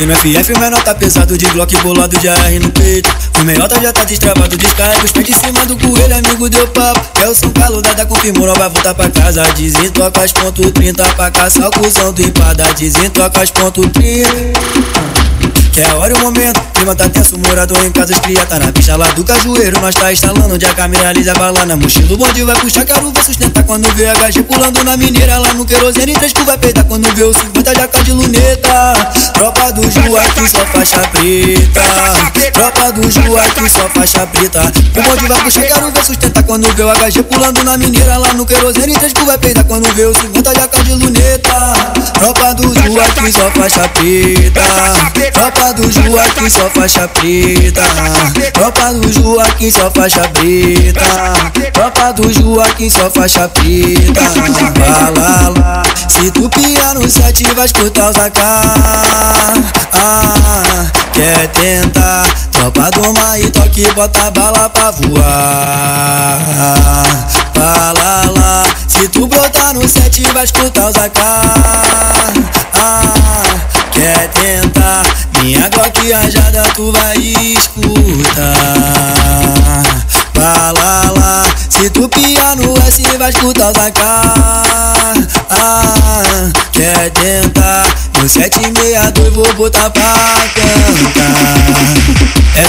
No FF o menor tá pesado de Glock bolado de AR no peito. O meiota já tá destravado, descarga os pés em cima do coelho, amigo deu papo. É o São Carlos da confirmou, não vai voltar pra casa. Desentoca as ponto 30 pra caçar o cuzão do empada. Desentoca as ponto 30. É a hora e o momento, clima tá tenso, morador em casa, os cria tá na pista lá do cajueiro. Nós tá instalando, de a câmera lisa bala na mochila. O bonde vai puxar, caro vai sustentar quando vê a HG pulando na mineira. Lá no querosene, três cu vai peitar quando vê o 50 já de luneta. Tropa do Ju aqui só faixa preta. Tropa do Ju só faixa preta. O bonde vai puxar, caro vai sustentar quando vê o HG pulando na mineira. Lá no querosene, três cu vai peitar quando vê o 50 já de luneta. Tropa do Ju aqui só faixa preta. Tropa do Ju aqui só faixa preta. Tropa do Ju aqui só faixa preta. Tropa do Ju aqui só faixa preta. Lá, lá, Se tu piar no set vai escutar os AK. Ah, quer tentar? Tropa do Maito aqui bota bala pra voar. Lá, lá, Se tu brotar no set vai escutar os AK. Quer tentar? Minha Glock rajada tu vai escutar. Fala lá, se tu piar no S vai escutar os AK ah, Quer tentar, no 762 vou botar pra cantar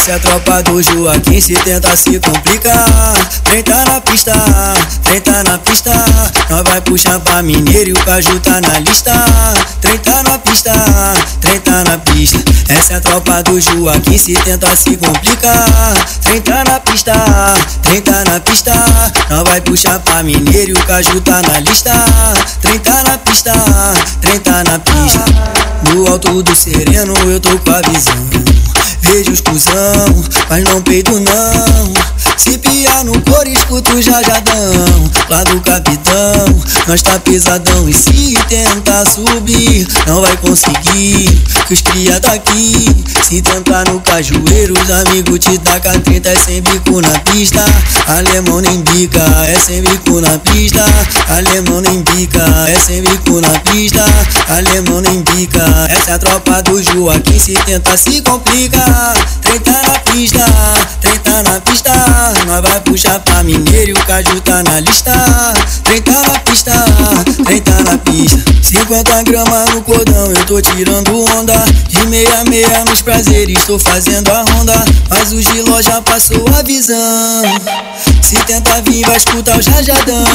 essa é a tropa do Joaquim, se tenta se complicar. Tenta na pista, tenta na pista. Nós vai puxar pra mineiro e o caju tá na lista. Tenta na pista, tenta na pista. Essa é a tropa do Joaquim, se tenta se complicar. Tenta na pista, tenta na pista. Nós vai puxar pra mineiro e o caju tá na lista. Tenta na pista, tenta na pista. No alto do sereno eu tô com a visão. Vejo os cuzão, mas não peito não. Se piar no cor, escuto já jadão. Lá do capitão, nós tá pesadão. E se tentar subir, não vai conseguir. Que os cria daqui. Se tentar no cajueiro, os amigos te taca 30 é sem bico na pista. Alemão nem bica, é sem bico na pista. Alemão nem bica, é sem bico na pista. Alemão nem bica, essa é a tropa do Joaquim. Se tentar se complica. 30 na pista, 30 na pista. Nós vai puxar pra mineiro e o caju tá na lista. 30 na pista, 30 na pista. 50 gramas no cordão, eu tô tirando onda. De meia meia nos prazeres, tô fazendo a ronda. Mas o giló já passou a visão. Se tenta vir, vai escutar o jajadão.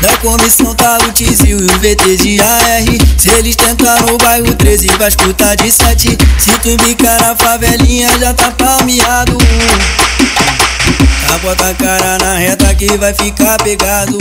Da comissão tá o Tizil e o VT de AR. Se eles tentar no bairro 13, vai escutar de 7. Se tu embicar na favelinha, já tá palmeado. Tá bota a cara na reta que vai ficar pegado.